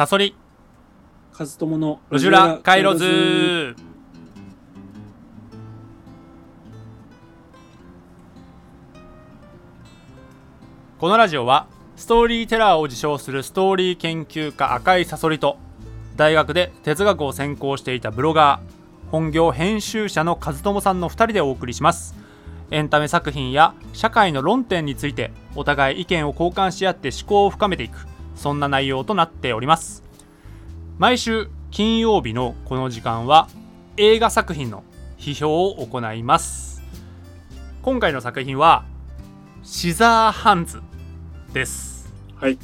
サソリ。カズトモの路地裏回路図このラジオはストーリーテラーを自称するストーリー研究家赤いサソリと大学で哲学を専攻していたブロガー本業編集者の和友さんの2人でお送りします。エンタメ作品や社会の論点についてお互い意見を交換し合って思考を深めていくそんな内容となっております。毎週金曜日のこの時間は映画作品の批評を行います。今回の作品はシザーハンズです。はい。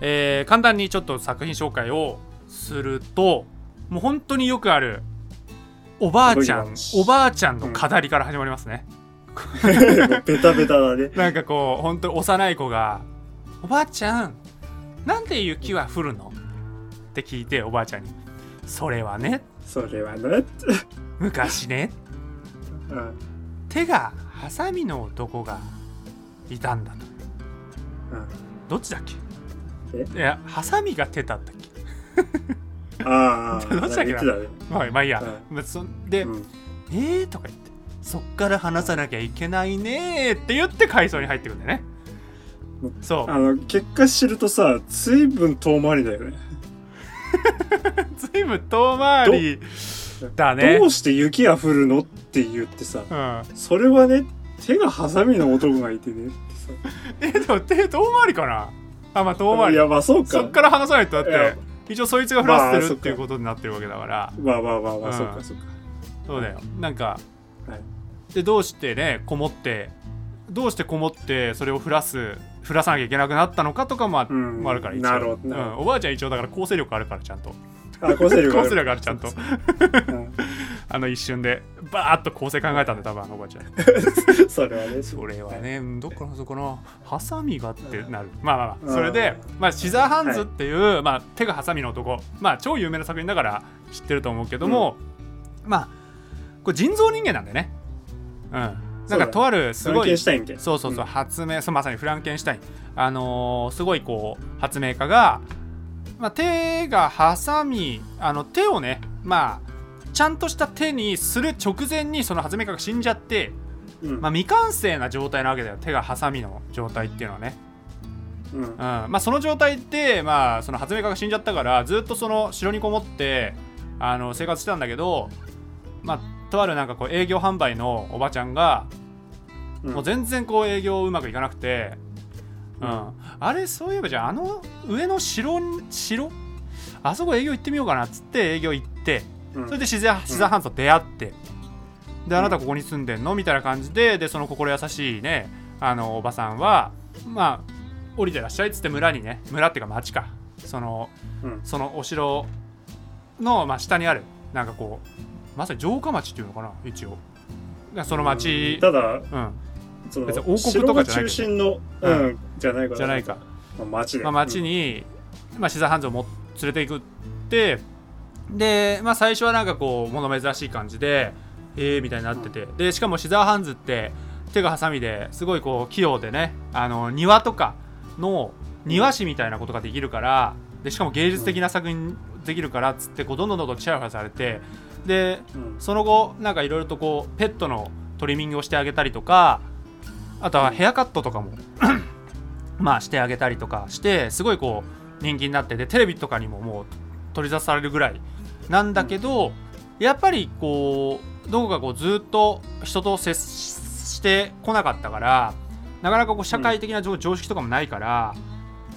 えー簡単にちょっと作品紹介をするともう本当によくあるおばあちゃんおばあちゃんの語りから始まりますね、ベタベタだね。なんかこう本当に幼い子が「おばあちゃんなんで雪は降るの?」って聞いておばあちゃんに「それはね。それはね。昔ね。うん手がハサミの男がいたんだ」と。どっちだっけ？え？いやハサミが手だったっけ？うんああ どっちだっけね。まあまあいいや、うまあそで、うん。えー？とか言って。そっから話さなきゃいけないねーって言って階層に入ってくんだよねそう。あの結果知るとさ随分遠回りだよね。ずいぶん遠回りだね。どうして雪が降るのって言ってさうん。それはね手がハサミの男がいてねって えでも手遠回りかな？あまあ遠回り。さいやまあそうか。そっから話さないとだって一応そいつが降らせてるっていうことになってるわけだから。まあまあまあまあ、うん。そうかそうか。そうだよ。なんかはい。でどうしてねこもってどうしてこもってそれを降らす降らさなきゃいけなくなったのかとかもあ,、うん。あるから一応。なるほどうん、おばあちゃん一応だから構成力あるからちゃんと。あ構成力構成力あるちゃんと。う んあの一瞬でバーッと構成考えたんで多分あのおばあちゃん。それはね。それはねどっからそこのハサミがってなる。まあまあまうんあそれで、まあ、シザーハンズっていう、まあ、手がハサミの男。まあ超有名な作品だから知ってると思うけども、まあこれ人造人間なんだよね。うんなんかとあるすごいそうそうそう、ん。発明そうまさにフランケンシュタイン。あのーすごいこう発明家が、まあ、手がハサミあの手をねまあちゃんとした手にする直前にその発明家が死んじゃって、うん。まあ、未完成な状態なわけだよ。手がハサミの状態っていうのはね、うん。うん。まあ、その状態で、まあ、その発明家が死んじゃったからずっとその城にこもってあの生活してたんだけど、まあ、とあるなんかこう営業販売のおばちゃんがうん。もう全然こう営業うまくいかなくて、うん。うん。あれそういえばじゃああの上の城に城？あそこ営業行ってみようかなっつって営業行って。うん。それでシザーシザーハンズと出会って、であなたここに住んでんの？みたいな感じで。でその心優しいねあのおばさんはまあ降りてらっしゃいっつって村にね村っていうか町か。そのうん。そのお城の、まあ、下にあるなんかこうまさに城下町っていうのかな一応。だその町、ただうん、その別に王国とかじゃないのううん。んじゃないから。じゃないか、まあ町で。まあ、町に、まあ、シザーハンズをも連れていくってで、まあ、最初はなんかこう物珍しい感じでえーみたいになってて。でしかもシザーハンズって手がハサミですごいこう器用でねあの庭とかの庭師みたいなことができるからでしかも芸術的な作品できるからっつってこうどんどんどんどんチヤホヤされてでうん。その後なんかいろいろとこうペットのトリミングをしてあげたりとかあとはヘアカットとかも まあしてあげたりとかしてすごいこう人気になってでテレビとかにももう取り沙汰されるぐらいなんだけど、やっぱりこうどこかこうずっと人と接してこなかったからなかなかこう社会的な常,、常識とかもないから、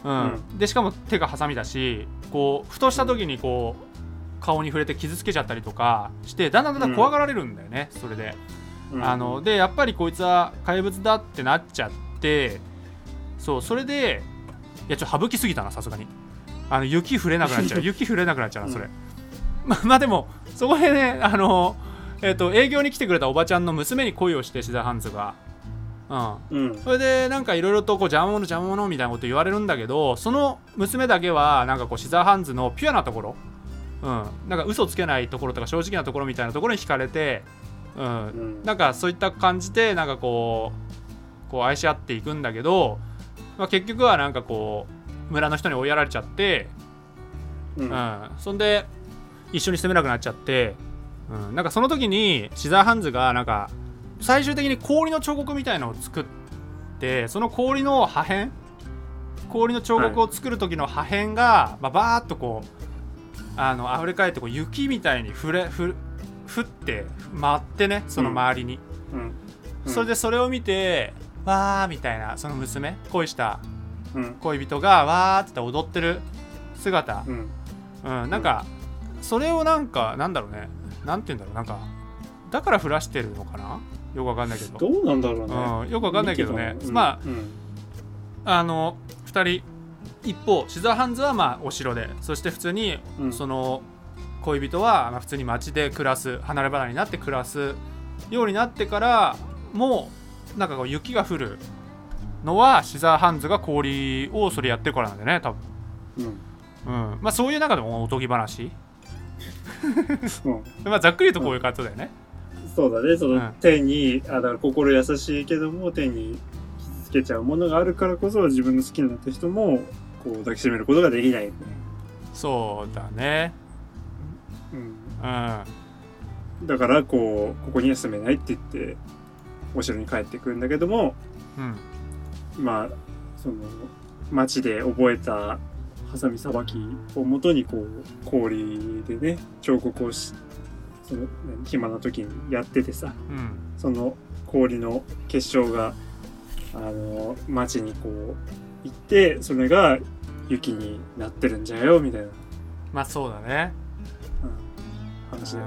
うん。でしかも手がハサミだしこうふとした時にこう顔に触れて傷つけちゃったりとかしてだんだんだんだん。怖がられるんだよね、それで。うん。あのでやっぱりこいつは怪物だってなっちゃってそうそれでいやちょっと省きすぎたなさすがに。あの雪降れなくなっちゃう。雪降れなくなっちゃうなそれ、ままあでもそこでねあのえっ、と営業に来てくれたおばちゃんの娘に恋をしてシザーハンズが。うん。うん。それでなんかいろいろとこう邪魔者邪魔者みたいなこと言われるんだけどその娘だけはなんかこうシザーハンズのピュアなところ。うん。なんか嘘つけないところとか正直なところみたいなところに惹かれてうん。うんなんかそういった感じでなんかこうこう愛し合っていくんだけど、まあ、結局はなんかこう村の人に追いやられちゃってうん。うん、そんで一緒に住めなくなっちゃって、うん、なんかその時にシザーハンズがなんか最終的に氷の彫刻みたいのを作ってその氷の破片氷の彫刻を作る時の破片が、まあ、バーッとこうあの溢れ返ってこう雪みたいにふれふ降って舞ってねその周りに、うん。うん。それでそれを見てわーみたいなその娘恋したうん。恋人がわーって踊ってる姿、うん。うん、なんか、それをなんかなんだろうね。なんて言うんだろう。なんかだから降らしてるのかな？よくわかんないけど。どうなんだろうね。うん、よくわかんないけどね、うん。まうん。ああの2人一方シザーハンズはまあお城で。そして普通にうん。その恋人はまあ普通に町で暮らす離れ離れになって暮らすようになってからもうなんかこう雪が降るのはシザーハンズが氷をそれやってるからなんだよね多分。うん。うん。まあそういう中でもおとぎ話。うん。まあざっくりとこういう感じだよね、そうだね、その、うん。手に、あ、だ心優しいけども、手に傷つけちゃうものがあるからこそ、自分の好きになった人も、こう、抱きしめることができない。そうだねうん。だから、こう、ここに住めないって言って、お城に帰ってくるんだけども、うんまあ、その、町で覚えた、ハサミさばきをもとに、こう、氷でね、彫刻をし、その、暇な時にやっててさ、うんその氷の結晶があの町にこう行ってそれが雪になってるんじゃよみたいな、まあそうだね、話うで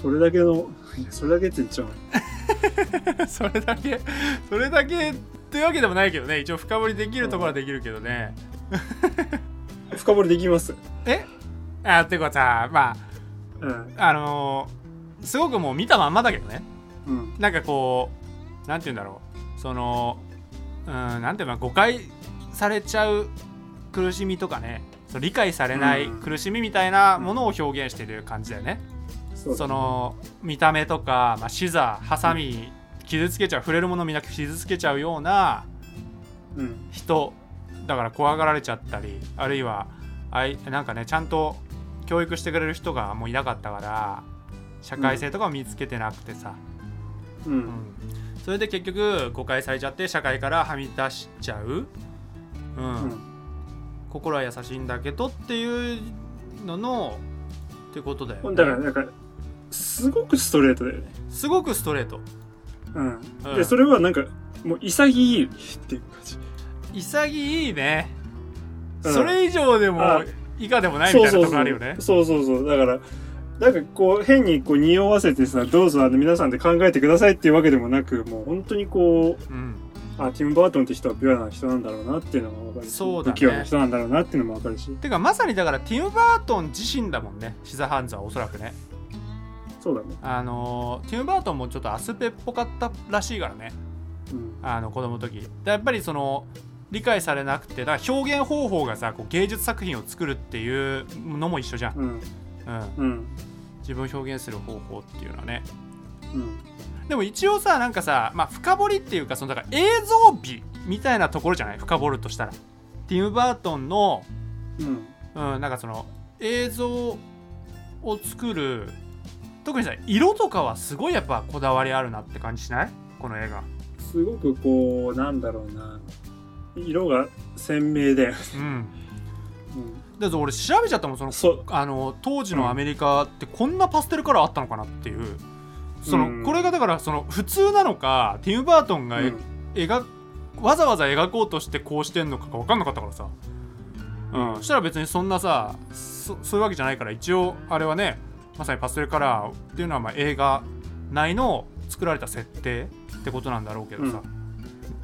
それだけのそれだけって言っちゃう。ん それだけそれだけっていうわけでもないけどね。一応深掘りできるところはできるけどね、深掘りできます。え？あっていうかさまうん。ああのーすごくもう見たまんまだけどね。うん。なんかこうなんて言うんだろう。そのうんなんていうの誤解されちゃう苦しみとかねそう理解されないうん。苦しみみたいなものを表現してる感じだよね、そうその見た目とか、まあ、シザーハサミ傷つけちゃう触れるものみんな傷つけちゃうようなうん。人だから怖がられちゃったりあるいはあいなんかねちゃんと教育してくれる人がもういなかったから社会性とかを見つけてなくてさ、ううんん。それで結局誤解されちゃって社会からはみ出しちゃう、うん。うん心は優しいんだけどっていうののってことだよね。だからなんかすごくストレートだよね。すごくストレート。うん、うん。でそれはなんかもう潔いっていう感じ。潔いね、うん。それ以上でもあ以下でもないみたいなとこあるよね。そうそうそうだからなんかこう変にこう匂わせてさどうぞあの皆さんで考えてくださいっていうわけでもなくもう本当にこううんあティム・バートンって人はピュアな人なんだろうなっていうのが分かるしそうだね。不器用な人なんだろうなっていうのも分かるし。てかまさにだからティム・バートン自身だもんね。シザーハンズはおそらくね。そうだね。あのーティム・バートンもちょっとアスペっぽかったらしいからね。うん。あの子供の時。でやっぱりその理解されなくてだから表現方法がさこう芸術作品を作るっていうのも一緒じゃん、うん。うん、うん。自分を表現する方法っていうのはね。うんでも一応さなんかさ、まあ、深掘りっていうかそのだから映像美みたいなところじゃない？深掘るとしたら。ティム・バートンの、うん。うん、なんかその映像を作る特にさ色とかはすごいやっぱこだわりあるなって感じしない？この映画。すごくこうなんだろうな。色が鮮明だよ、うん。うん、だって俺調べちゃったもんそのあの当時のアメリカってこんなパステルカラーあったのかなっていうその、うん。これがだからその普通なのかティム・バートンがえ、うん。描わざわざ描こうとしてこうしてんのかが分かんなかったからさ、うん、そしたら別にそんなさそそういうわけじゃないから一応あれはねまさにパステルカラーっていうのはまあ映画内の作られた設定ってことなんだろうけどさ、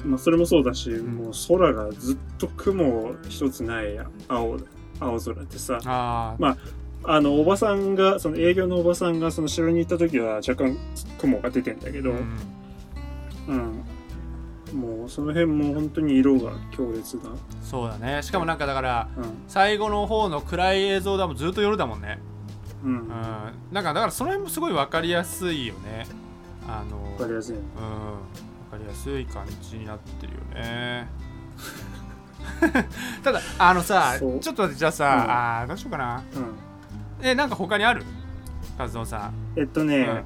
まあ、それもそうだし、ん。もう空がずっと雲一つない青青空ってさまあのおばさんがその営業のおばさんがその城に行った時は若干雲が出てんだけど、うん。うん。もうその辺も本当に色が強烈な、そうだね。しかもなんかだからうん。最後の方の暗い映像だもんずっと夜だもんね。うん。うん。なんかだからその辺もすごい分かりやすいよね。あのわかりやすいうん。分かりやすい感じになってるよね。ただあのさちょっと待ってじゃあさ、うん。あーどうしようかな。うんえなんか他にある？カズオさん。えっとね、うん。え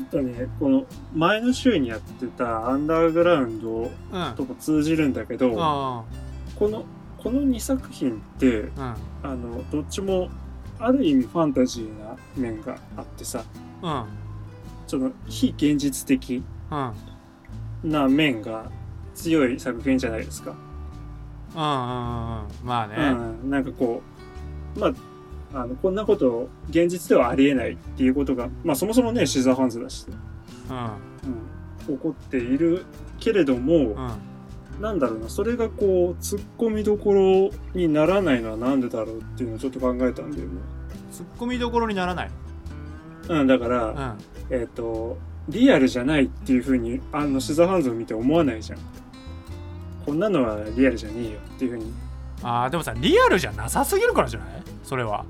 ーっとねこの前の週にやってたアンダーグラウンドうん。とも通じるんだけど、あこのこの2作品ってーうん。あのどっちもある意味ファンタジーな面があってさうん。その非現実的うん。うんな面が強い作品じゃないですか。うんうんうん。まあね、うん、なんかこうまああのこんなこと現実ではありえないっていうことが、まあ、そもそもねシザーハンズだし、うんうん、起こっているけれども、うんなんだろうなそれがこう突っ込みどころにならないのはなんでだろうっていうのをちょっと考えたんだよね。ツッコミどころにならないうん、だから、うんえっ、とリアルじゃないっていうふうにあのシザーハンズを見て思わないじゃん。こんなのはリアルじゃねえよっていうふうに。あーでもさリアルじゃなさすぎるからじゃない？それは。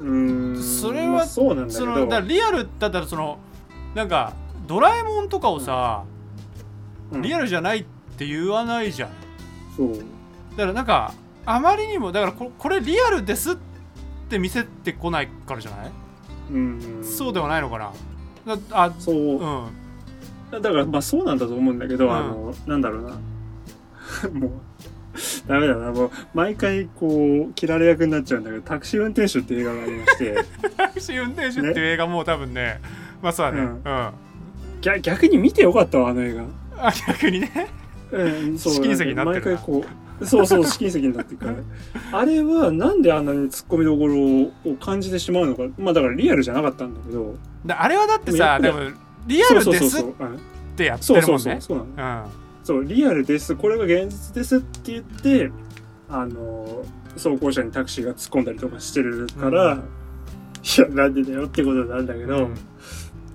うーんそれはまあそうなんだけそのどだからリアルだったらそのなんかドラえもんとかをさ、うん。リアルじゃないって言わないじゃん。そう。だからなんかあまりにもだからここれリアルですって見せてこないからじゃない、うん。そうではないのかな？だあそう。うん。だからまあそうなんだと思うんだけど、うん。あのなんだろうな。もう ダメだな。もう毎回こう切られ役になっちゃうんだけど「タクシー運転手」っていう映画がありまして。タクシー運転手っていう映画もう多分ねまあそうだね。ううん。ん、あ逆逆に見てよかったわあの映画。逆にね。うん、そう試金石になってるな。毎回こうそうそう試金石になってる。か らあれはなんであんなに突っ込みどころを感じてしまうのか。まあだからリアルじゃなかったんだけど。だあれはだってさででももリアルですっそうそうそう。うん。てやってそうそうるもんねそうそうなの。うんそうリアルです。これが現実ですって言ってあの走行車にタクシーが突っ込んだりとかしてるから、うん。いやなんでだよってことなんだけど、うん。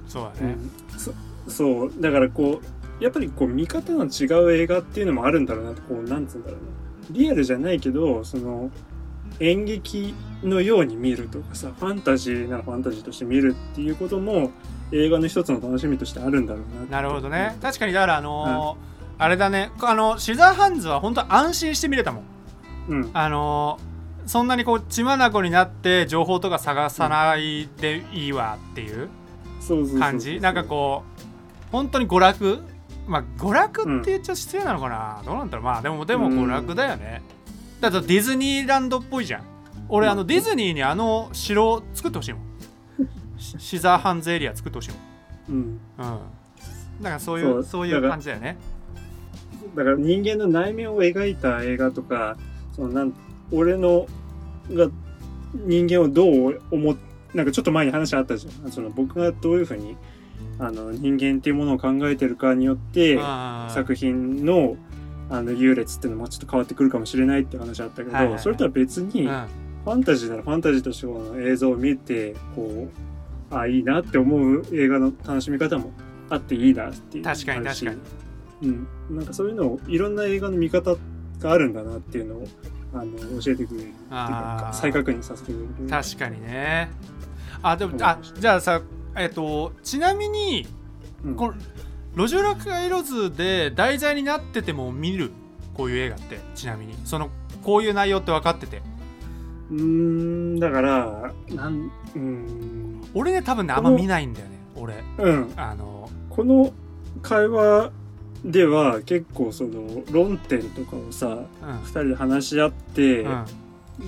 そうだね、うん。そそう。だからこうやっぱりこう見方の違う映画っていうのもあるんだろうなこうなんつうんだろうな。リアルじゃないけどその演劇のように見るとかさファンタジーならファンタジーとして見るっていうことも映画の一つの楽しみとしてあるんだろうななるほどね。確かにだからあのーあれだね。あのシザーハンズは本当安心して見れたもん。うん。あのーそんなにこう血眼になって情報とか探さないでいいわっていう感じ？なんかこう本当に娯楽？まあ娯楽って言っちゃ失礼なのかな、どうなんだろう？まあでもでも娯楽だよね、だとディズニーランドっぽいじゃん。俺あのうんディズニーにあの城作ってほしいもん。シシザーハンズエリア作ってほしいうん。もん。うん。だからそういうそう。そういう感じだよねだから人間の内面を描いた映画とかそのなん俺のが人間をどう思っなんかちょっと前に話あったじゃん。その僕がどういうふうにあの人間っていうものを考えてるかによって作品のあの優劣っていうのもちょっと変わってくるかもしれないって話あったけど、はいはいはい。それとは別に、うん。ファンタジーならファンタジーとしてこの映像を見てこうあいいなって思う映画の楽しみ方もあっていいなっていう確かに確かうん、なんかそういうのをいろんな映画の見方があるんだなっていうのをあの教えてくれるっていうあー。か再確認させてくれる。確かにね。あでもうんあじゃあさえっとちなみにうん。この路上落下色図で題材になってても見る？こういう映画ってちなみに。そのこういう内容って分かってて。うーんだからなんうーん。俺ね多分ねあんま見ないんだよね俺。うん。あのこの会話では結構その論点とかをさうん。2人で話し合って、う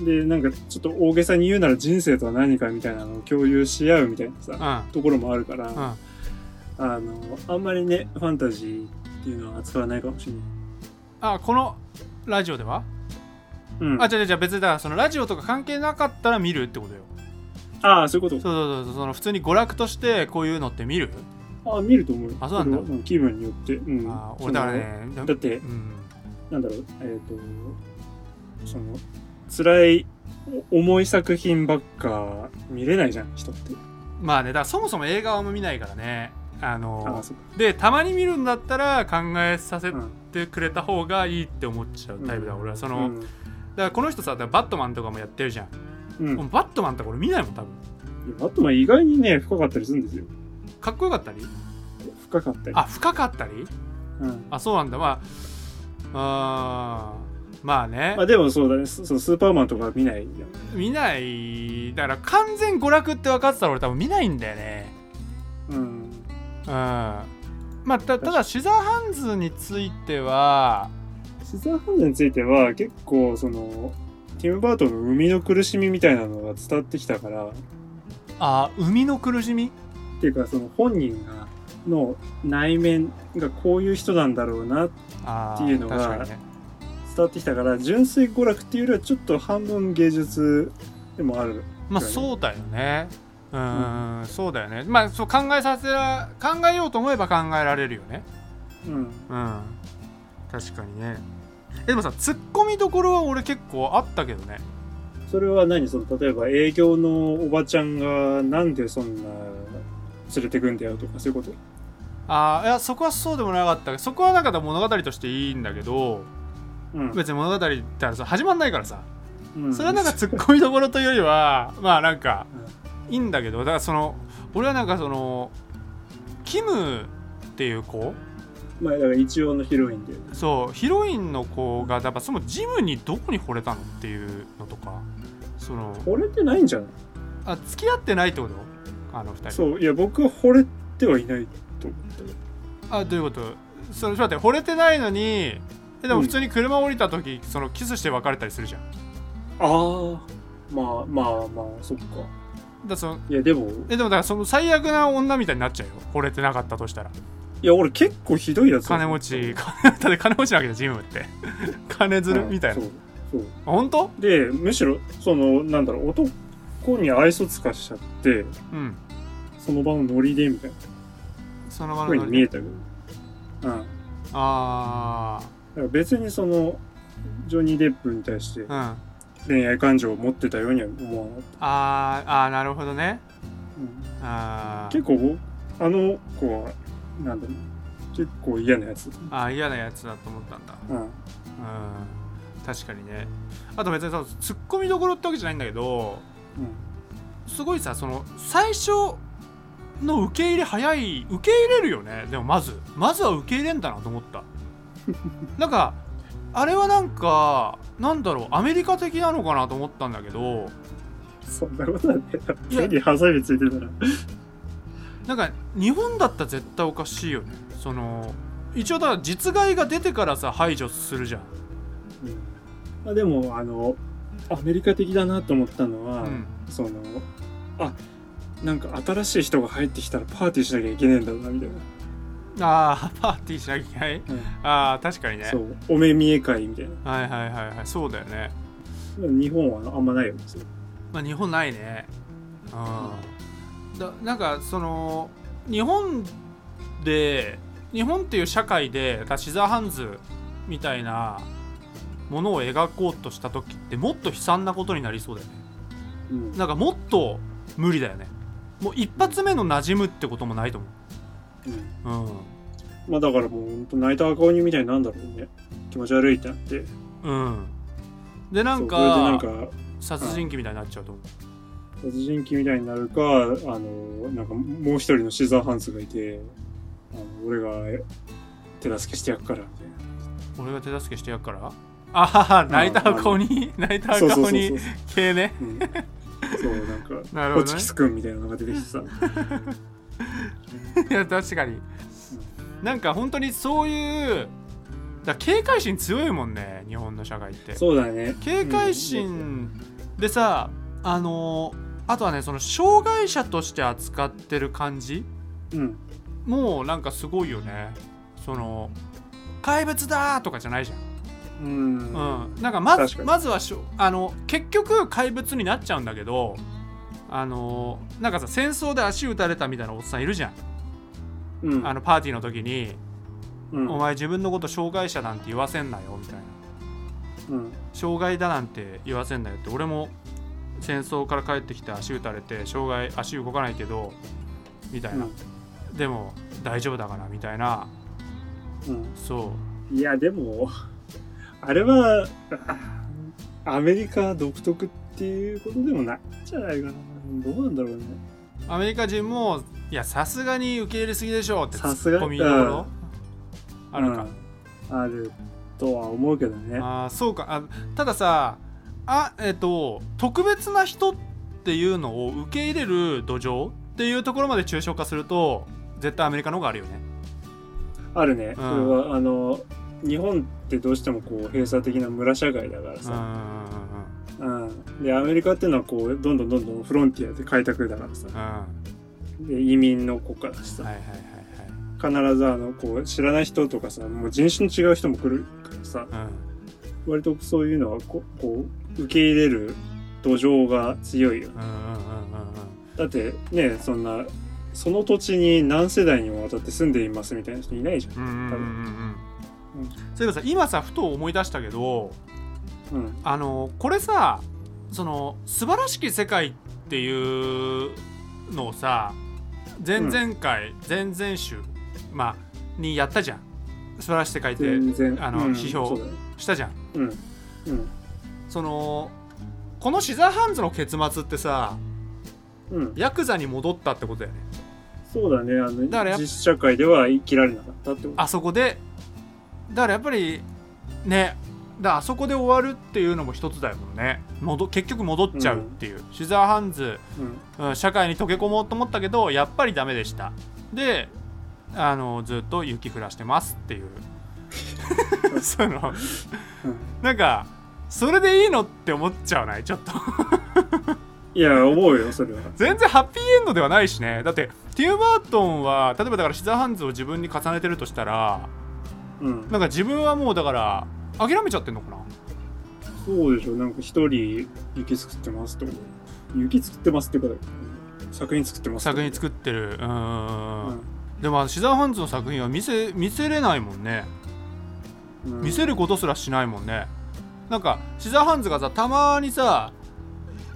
ん。でなんかちょっと大げさに言うなら人生とは何かみたいなのを共有し合うみたいなさ、うん。ところもあるから、うん。あのあんまりねファンタジーっていうのは扱わないかもしれない。あこのラジオでは、うん、あじゃあじゃあ別にだからそのラジオとか関係なかったら見るってことよ。ああそういうこそうそうそう。その普通に娯楽としてこういうのって見る、とああ見ると思うよ。あそうなんだ。れは気分によって、うん、あ俺だからねだってうん。なんだろうえっ、とその辛い重い作品ばっか見れないじゃん人って。まあねだからそもそも映画はあんま見ないからね。あのでたまに見るんだったら考えさせてくれた方がいいって思っちゃうタイプだ、俺は。その、うん。だからこの人さバットマンとかもやってるじゃん、うん、バットマンとか俺見ないもん多分。やバットマン意外にね深かったりするんですよかっこよかったり？深かったり。あ深かったり？うん。あそうなんだ。まああーまあね。まあでもそうだね。そそうスーパーマンとか見ないよ見ない。だから完全娯楽って分かってたら俺多分見ないんだよね。うん。うん。まあたただシザーハンズについてはシザーハンズについては結構そのティム・バートンの生みの苦しみみたいなのが伝わってきたから。っあ生みの苦しみ？ていうかその本人がの内面がこういう人なんだろうなっていうのが伝わってきたから純粋娯楽っていうよりはちょっと半分芸術でもある。まあそうだよね。うん、そうだよね。まあそう考えさせら考えようと思えば考えられるよね。うん。うん。確かにね。えでもさツッコミどころは俺結構あったけどね。それは何？その例えば営業のおばちゃんがなんでそんな連れてくんだよとかそういうこと？ああいやそこはそうでもなかった。そこはなんか物語としていいんだけどうん。別に物語ってさ始まんないからさ。うん。それはなんかツッコミどころというよりはまあなんかいいんだけどだからその俺はなんかそのキムっていう子？まあだから一応のヒロインでそうヒロインの子がやっぱそのジムにどこに惚れたのっていうのとかその惚れてないんじゃない？あ付き合ってないってこと？あの二人。そういや僕は惚れてはいないと思ったよあどういうこと？それちょっと待って惚れてないのにえでも普通に車降りた時、そのキスして別れたりするじゃん。ああまあまあまあそっか。らそのいやでも。えでもだからその最悪な女みたいになっちゃうよ。惚れてなかったとしたら。いや俺結構ひどいやつ。だ金持ち金 金持ちなわけじゃんジムって。金づるみたいな。そうそう。あ本当？でむしろそのなんだろう男に愛想つかしちゃってうん。その場のノリでみたいな。その場の風ノリで？に見えたけど。うん。だかあら別にそのジョニー・デップに対してあうん。恋愛感情を持ってたようには思わなかった、あー。あーなるほどね。うん。あー。結構僕あの子はなんだろう。結構嫌なやつ。あー嫌なやつだと思ったんだ。うん。うん。確かにね。あと別にさツッコミどころってわけじゃないんだけどすごいさその最初の受け入れ早い受け入れるよね。でもまず。まずは受け入れんだなと思った。なんかあれはなんかなんだろう。アメリカ的なのかなと思ったんだけど。そんなことないや手にハサミついてたら。なんか日本だったら絶対おかしいよね。その一応だから実害が出てからさ排除するじゃん、まあでもあのアメリカ的だなと思ったのは、うん、そのあなんか新しい人が入ってきたらパーティーしなきゃいけねえんだなみたいな、ああパーティーしなきゃいけない？ああ確かにね。そう。お目見え会みたいな。はいはいはいはい。そうだよね。日本はあんまないよ。ねまあ日本ないね。うんだなんかその日本で日本っていう社会でだシザーハンズみたいなものを描こうとした時ってもっと悲惨なことになりそうだよね。うん。なんかもっと無理だよね。もう一発目の馴染むってこともないと思う。ん。うまあだからもうほんと泣いた赤鬼みたいになんだろうね。気持ち悪いってなって。うん。うんでなんそうこれでなんかか殺人鬼みたいになっちゃうと思う。殺人鬼みたいになるかあのなんかもう一人のシザーハンズがいてあの俺が手助けしてやっからみたいな。俺が手助けしてやっから？あはは泣いた顔に泣いた顔に系ね。うん。そうなんかなるほどね。ホチキスくんみたいなのが出てきてさ。いや確かに。なんか本当にそういうだ警戒心強いもんね日本の社会って。そうだね。警戒心でさ、あのーあとはねその障害者として扱ってる感じうん。もうなんかすごいよね。その怪物だーとかじゃないじゃんうん。うん、なんかまずまずはしょあの結局怪物になっちゃうんだけどあのなんかさ戦争で足打たれたみたいなおっさんいるじゃん、うん。あのパーティーの時に、うん。お前自分のこと障害者なんて言わせんなよみたいな。うん。障害だなんて言わせんなよって俺も戦争から帰ってきて足打たれて障害足動かないけどみたいな、でも大丈夫だからみたいな。うん。そいやでもあれはあアメリカ独特っていうことでもないんじゃないかな。どうなんだろうね。うアメリカ人もいやさすがに受け入れすぎでしょってツさすがッコミどころあるか、うん。あるとは思うけどね。あーそうか。あたださあえっ、と特別な人っていうのを受け入れる土壌っていうところまで抽象化すると絶対アメリカの方があるよね。あるね、ん。これはあの日本ってどうしてもこう閉鎖的な村社会だからさ、うん。でアメリカっていうのはこうどんどんどんどんフロンティアで開拓だからさ。で移民の国家だしさ、はいはいはい必ずあのこう知らない人とかさもう人種の違う人も来るからさ。はいうん。割とそういうのはここう受け入れる土壌が強いようんうんうんうんだってねそんなその土地に何世代にもわたって住んでいますみたいな人いないじゃん。うんそういえばさ今さふと思い出したけどうんあのこれさその素晴らしき世界っていうのをさ前々回、前々週まあにやったじゃん。素晴らしい世界ってあのうん。批評したじゃん。うん。うん。そのこのシザーハンズの結末ってさうん。ヤクザに戻ったってことだよね。そうだね。あのだからやっ実社会では生きられなかったってこと。あそこでだからやっぱりねだあそこで終わるっていうのも一つだよね。戻結局戻っちゃうっていう、シザーハンズうん。うん社会に溶け込もうと思ったけどやっぱりダメでした。であのずっと雪降らしてますっていう。そのうん。なんかそれでいいのって思っちゃわない？ちょっと。いや思うよそれは。全然ハッピーエンドではないしね。だってティム・バートンは例えばだからシザーハンズを自分に重ねてるとしたらうん。なんか自分はもうだから諦めちゃってんのかな？そうでしょ。なんか一人雪作ってますと。雪作ってますってこと作品作ってます作品っ作ってる。うてーんでもシザーハンズの作品は見せ見せれないもんね。うん。見せることすらしないもんね。なんかシザーハンズがさたまにさ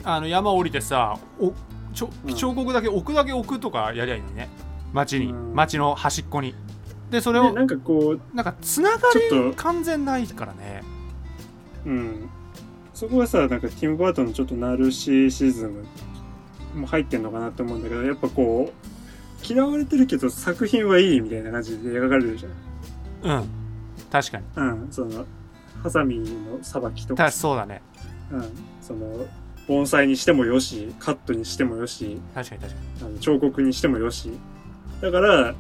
あの山降りてさおちょうん。彫刻だけ置くだけ置くとかやりゃいいね。街に。うん。街の端っこにでそれをねなんかこうなんかつながり完全ないからね。うん。そこはさなんかティム・バートンのちょっとナルシシズムも入ってんのかなって思うんだけどやっぱこう嫌われてるけど作品はいいみたいな感じで描かれるじうん。確かに。ゃんうん。そのハサミのさばきとたかそうだね。うん。その盆栽にしてもよしカットにしてもよし。確かに確かに。あの彫刻にしてもよし。だから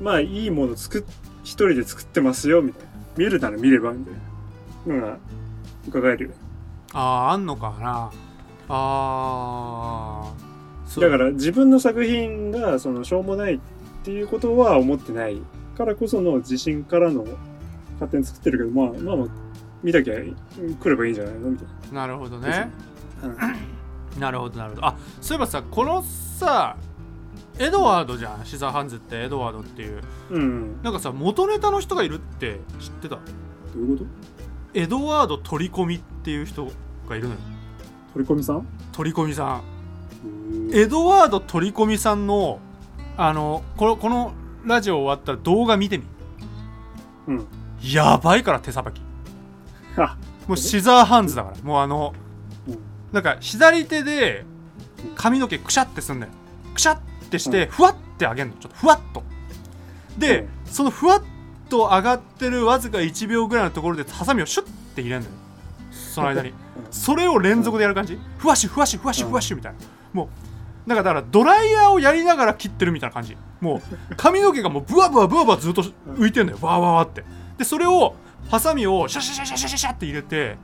まあいいもの作っ一人で作ってますよみたいな。見るなら見ればみたいなのが伺えるよ。あああんのかな。あー。そう。だから自分の作品がそのしょうもないっていうことは思ってないからこその自信からの勝手に作ってるけどまあまあまあ見たきゃ来ればいいんじゃないの？みたいな。るほどな、ねうん。なるほど なるほど。あそういえばさこのさエドワードじゃんシザーハンズってエドワードっていう。うん、なんかさ元ネタの人がいるって知ってた？どういうこと？エドワード取り込みっていう人がいるのよ。取り込みさん？取り込みさん。えエドワード取り込みさんのあのこのこのラジオ終わったら動画見てみ。うん。やばいから手さばき。あ。もうシザーハンズだから。もうあの、うん。なんか左手で髪の毛くしゃってすんだよ。くしゃってして、ふわって上げるの。ちょっとふわっと。で、うん。そのふわっと上がってるわずか1秒ぐらいのところでハサミをシュッて入れるのよ。その間に。それを連続でやる感じ。ふわしふわしふわしふわしみたいな。もうなんかだからドライヤーをやりながら切ってるみたいな感じ。もう 髪の毛がもうブワブワブワブワずっと浮いてんのよ。わーわーわーって。でそれをハサミをシャシャシャシャシャシャシャって入れて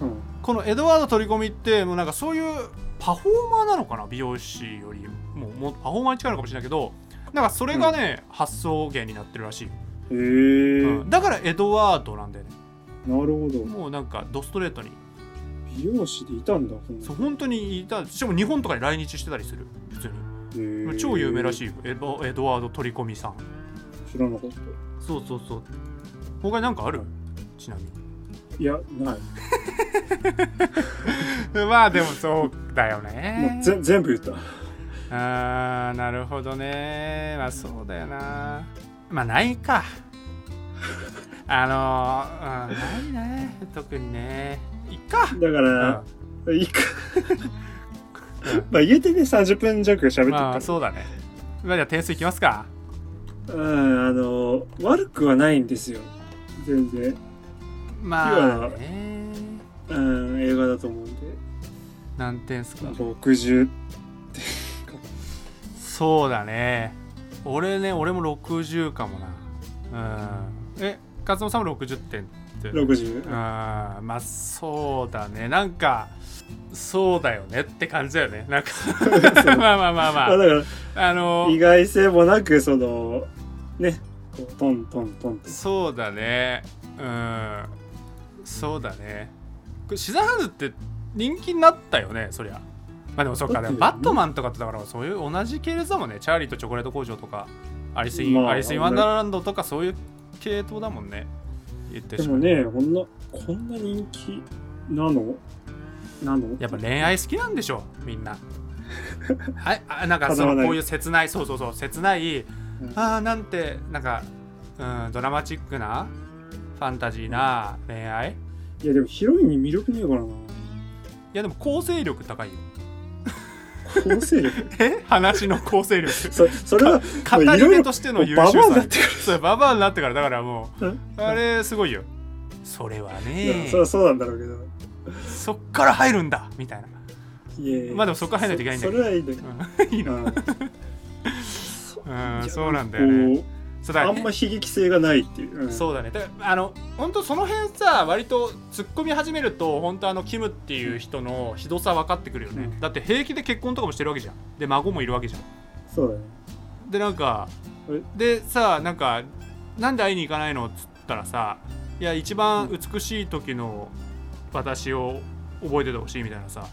うん。このエドワード取り込みってもうなんかそういうパフォーマーなのかな？美容師よりもうもうパフォーマーに近いのかもしれないけどなんかそれがね、発想源になってるらしい。えうん。だからエドワードなんだよね。なるほど。もうなんかドストレートに。美容師でいたんだそう本当にいた。しかも日本とかに来日してたりする。普通に。へえ超有名らしいよ。エドエドワード取り込みさん。知らなかった。そうそうそう。他になんかある？ちなみいやない。に まあでもそうだよもねうぜ全部言った。あーなるほどね。まあそうだよな。まあないか。あのー、うん、ないね。特にね。いっか。だから、いいか。まあ言うてね30分弱喋ってるまかあそうだね。まあじゃあ点数いきますか。らうんあの悪くはないんですよ。全然まあね。うん、映画だと思うんで、何点っすか。60そうだね。俺ね俺も60かもな。うん。え勝間さんも60点って。60。あーまあそうだね。なんかそうだよねって感じだよね。なんか。まあまあまあまあ。だから、ああの意外性もなく、その、ね、こうトントントンって。そうだね。うんそうだね。これシザーハンズって人気になったよねそりゃ。まあでもそっかでもバットマンとかってだからそういう同じ系列だもんね。チャーリーとチョコレート工場とかアリスイン、まあアリスインワンダーランドとかそういう系統だもんね。言ってしまうでもね、こんな、こんな人気なの？なの？やっぱ恋愛好きなんでしょみんな。ああなんかそのこういう切ないそうそうそう切ないうん。あーなんてなんか、うん、ドラマチックなファンタジーな恋愛？いや、でもヒロインに魅力ねえからな。いやでも構成力高いよ。構成力？え？話の構成力。そそれは、語り手としての優秀ババアになさってくる。そうババアになってから。だからもううん。あれすごいよ。それはね。そそうなんだろうけど。そっから入るんだ。みたいな。いやいや。まあでもそこから入らないといけないんだそけど。それはいいんだけど。うん。いいのうんうんそうなんだよね。こそうだうあんま悲劇性がないっていう。うん。そうだね。だあの本当その辺さ割と突っ込み始めると本当あのキムっていう人のひどさ分かってくるよね、うん。だって平気で結婚とかもしてるわけじゃん。で孫もいるわけじゃん。そうだね。でなんかえ？でさなんかなんで会いに行かないのっつったらさいや一番美しい時の私を覚えててほしいみたいなさ。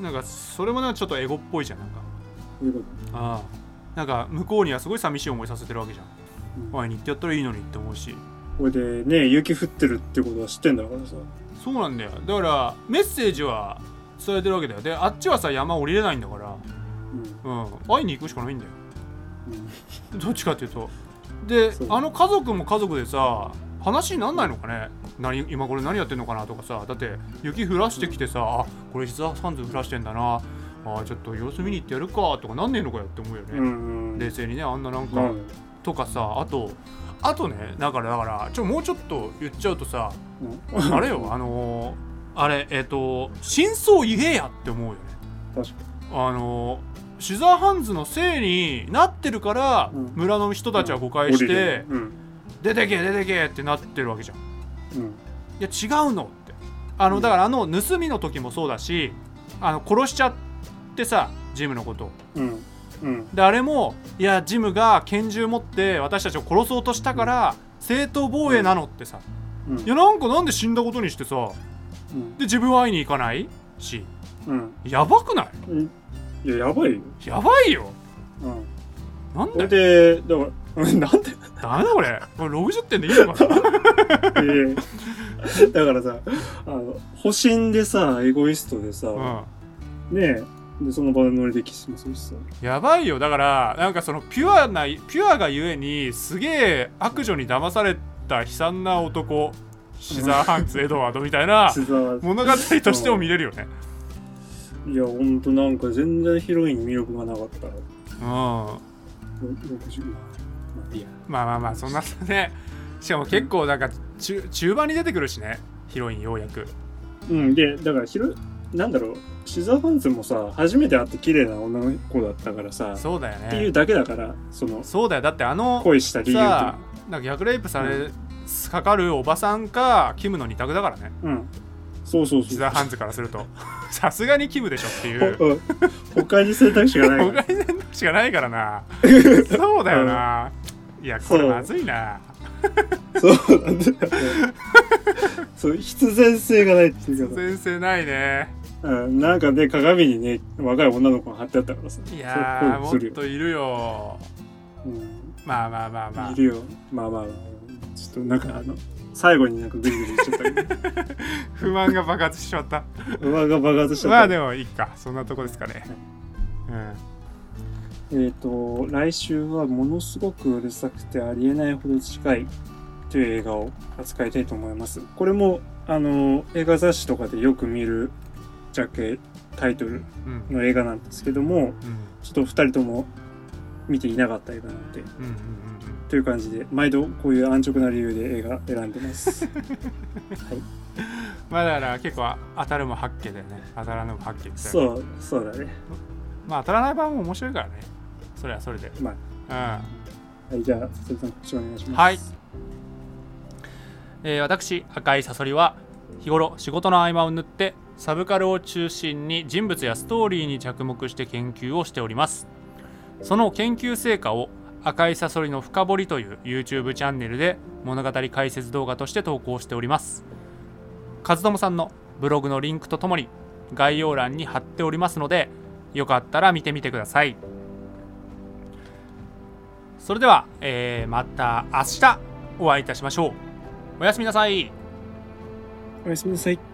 なんかそれもなんかちょっとエゴっぽいじゃんなんか。ああなんか向こうにはすごい寂しい思いさせてるわけじゃん。会いに行ってやったらいいのにって思うし。これでね、雪降ってるってことは知ってんだからさ。そうなんだよ。だからメッセージは伝えてるわけだよ。であっちはさ山降りれないんだから。うん。うん。会いに行くしかないんだよ。うん。どっちかっていうと。であの家族も家族でさ話になんないのかね？何今これ何やってんのかなとかさ。だって雪降らしてきてさあこれ膝サンズ降らしてんだなあちょっと様子見に行ってやるかとかなんねえのかよって思うよね、うんうん。冷静にねあんななんか、うん。とかさあとあとねだからだからちょもうちょっと言っちゃうとさうん。あれよ あのーあれえっ、と真相言えやって思うよね。確かあのーシザーハンズのせいになってるから、うん。村の人たちは誤解に。して、うん。出てけ出てけってなってるわけじゃん。ん。や違うのって。あのうん。だからあの盗みの時もそうだしあの殺しちゃってさジムのことを。うん。うん。であれもいやジムが拳銃持って私たちを殺そうとしたから、正当防衛なのってさ、うん。いやなんかなんで死んだことにしてさ。うん。で自分は会いに行かない？しうん。やばくない？うん。いや、やばいよ。やばいよ。うん。なんだで、だから、なんで？ダメだこれ。これ60点でいいのかな？ええだからさ、あの、保身でさ、エゴイストでさ、うん。ねえ、で、その場で乗りでキスもするしさ。やばいよ。だからなんかそのピュアなピュアがゆえにすげえ悪女に騙された悲惨な男シザーハンツエドワードみたいな 物語としても見れるよね。いや、ほんとなんか全然ヒロインに魅力がなかった。うん。ま60まあ、まあまあそんなね。しかも結構なんか中中盤に出てくるしね。ヒロインようやく。うん、で、だからヒロ、なんだろう、シザーハンズもさ、初めて会って綺麗な女の子だったからさ、そうだよね。っていうだけだから、その、そうだよ。だってあの恋した理由と。さなんか逆レイプされかかるおばさんかキムの二択だからね。うん。そうそうそう。シザーハンズからすると。さすがにキムでしょっていう。ほうん他に選択肢がないから。他に選択肢がないからな。そうだよな、いやこれまずいな。そう。なんだよね。そう、必然性がないっていうか。さ先生ないねうん、なんかね、鏡にね、若い女の子が貼ってあったからさ。いやーもっといるよ。うん。まあまあまあまあ。いるよ。まあまあまあ、ちょっとなんかあの、最後になんかグリグリ言っちゃった 不満が爆発しちまった。馬が爆発しちゃった。まあでもいいか。そんなとこですかね。うん。えっ、と、来週はものすごくうるさくてありえないほど近いという映画を扱いたいと思います。これも、あの、映画雑誌とかでよく見るジャケタイトルうん。の映画なんですけども、うん。ちょっと二人とも見ていなかった映画なのでうんうんうんという感じで毎度こういう安直な理由で映画選んでます。はい。まあだから結構当たるも八景だよね当たらぬも八景みたいなそうそうだね。まあ当たらない場合も面白いからね。それはそれで。まうん。はいじゃあ佐藤さんお願いします。はい、えー私赤いサソリは日頃仕事の合間を縫ってサブカルを中心に人物やストーリーに着目して研究をしております。その研究成果を赤いサソリの深掘りという YouTube チャンネルで物語解説動画として投稿しております。和友さんのブログのリンクとともに概要欄に貼っておりますのでよかったら見てみてください。それでは、えーまた明日お会いいたしましょう。おやすみなさい。おやすみなさい。